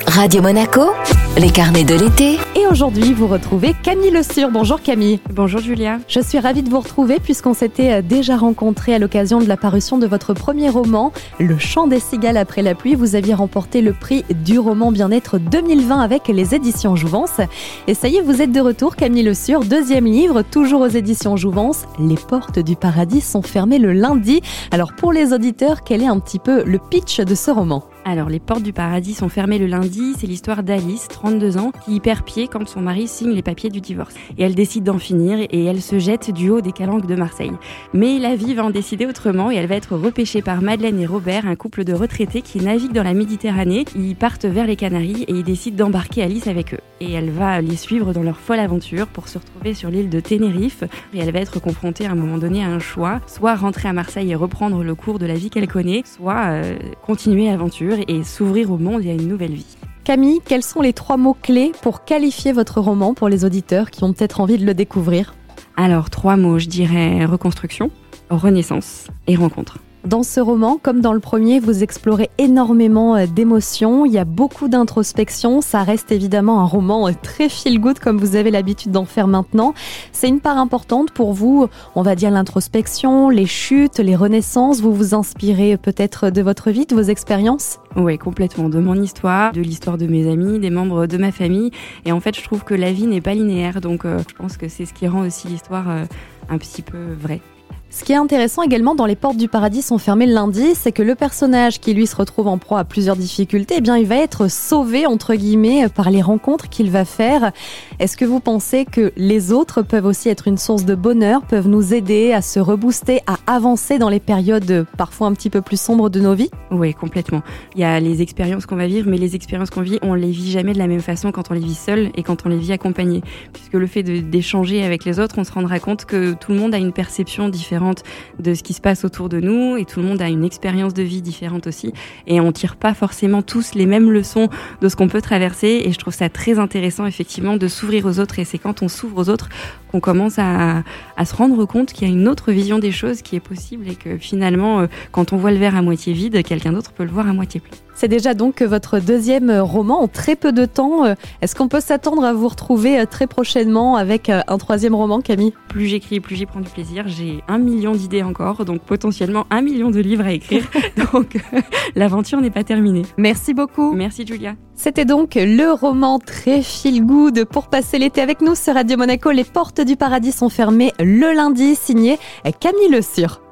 Radio Monaco, les carnets de l'été. Et aujourd'hui, vous retrouvez Camille Le Sur. Bonjour Camille. Bonjour Julia. Je suis ravie de vous retrouver puisqu'on s'était euh, déjà rencontrés à l'occasion de la parution de votre premier roman, Le chant des cigales après la pluie. Vous aviez remporté le prix du roman bien-être 2020 avec les éditions Jouvence. Et ça y est, vous êtes de retour, Camille Le Sur. Deuxième livre, toujours aux éditions Jouvence. Les portes du paradis sont fermées le lundi. Alors pour les auditeurs, quel est un petit peu le pitch de ce roman? Alors, les portes du paradis sont fermées le lundi. C'est l'histoire d'Alice, 32 ans, qui perd pied quand son mari signe les papiers du divorce. Et elle décide d'en finir et elle se jette du haut des calanques de Marseille. Mais la vie va en décider autrement et elle va être repêchée par Madeleine et Robert, un couple de retraités qui naviguent dans la Méditerranée. Ils partent vers les Canaries et ils décident d'embarquer Alice avec eux. Et elle va les suivre dans leur folle aventure pour se retrouver sur l'île de Tenerife. Et elle va être confrontée à un moment donné à un choix, soit rentrer à Marseille et reprendre le cours de la vie qu'elle connaît, soit euh, continuer l'aventure et s'ouvrir au monde et à une nouvelle vie. Camille, quels sont les trois mots clés pour qualifier votre roman pour les auditeurs qui ont peut-être envie de le découvrir? Alors, trois mots, je dirais reconstruction, renaissance et rencontre. Dans ce roman, comme dans le premier, vous explorez énormément euh, d'émotions, il y a beaucoup d'introspection, ça reste évidemment un roman euh, très feel-good comme vous avez l'habitude d'en faire maintenant. C'est une part importante pour vous, on va dire l'introspection, les chutes, les renaissances, vous vous inspirez peut-être de votre vie, de vos expériences? Oui, complètement, de mon histoire, de l'histoire de mes amis, des membres de ma famille. Et en fait, je trouve que la vie n'est pas linéaire, donc euh, je pense que c'est ce qui rend aussi l'histoire un petit peu vraie. Ce qui est intéressant également dans Les Portes du Paradis sont fermées lundi, c'est que le personnage qui lui se retrouve en proie à plusieurs difficultés, eh bien, il va être sauvé, entre guillemets, par les rencontres qu'il va faire. Est-ce que vous pensez que les autres peuvent aussi être une source de bonheur, peuvent nous aider à se rebooster, à avancer dans les périodes parfois un petit peu plus sombres de nos vies? Oui, complètement. Il y a les expériences qu'on va vivre, mais les expériences qu'on vit, on les vit jamais de la même façon quand on les vit seul et quand on les vit accompagné. Puisque le fait d'échanger avec les autres, on se rendra compte que tout le monde a une perception différente de ce qui se passe autour de nous et tout le monde a une expérience de vie différente aussi. Et on tire pas forcément tous les mêmes leçons de ce qu'on peut traverser. Et je trouve ça très intéressant effectivement de s'ouvrir aux autres. Et c'est quand on s'ouvre aux autres qu'on commence à, se rendre compte qu'il y a une autre vision des choses qui est possible et que finalement euh, quand on voit le verre à moitié vide, quelqu'un d'autre peut le voir à moitié plein. C'est déjà donc votre deuxième roman en très peu de temps. Est-ce qu'on peut s'attendre à vous retrouver euh, très prochainement avec euh, un troisième roman, Camille? Plus j'écris, plus j'y prends du plaisir. J'ai un million d'idées encore, donc potentiellement un million de livres à écrire. donc l'aventure n'est pas terminée. Merci beaucoup. Merci Julia. C'était donc le roman très feel good pour passer l'été avec nous sur Radio Monaco. Les du paradis sont fermées le lundi, signé Camille Le Sur.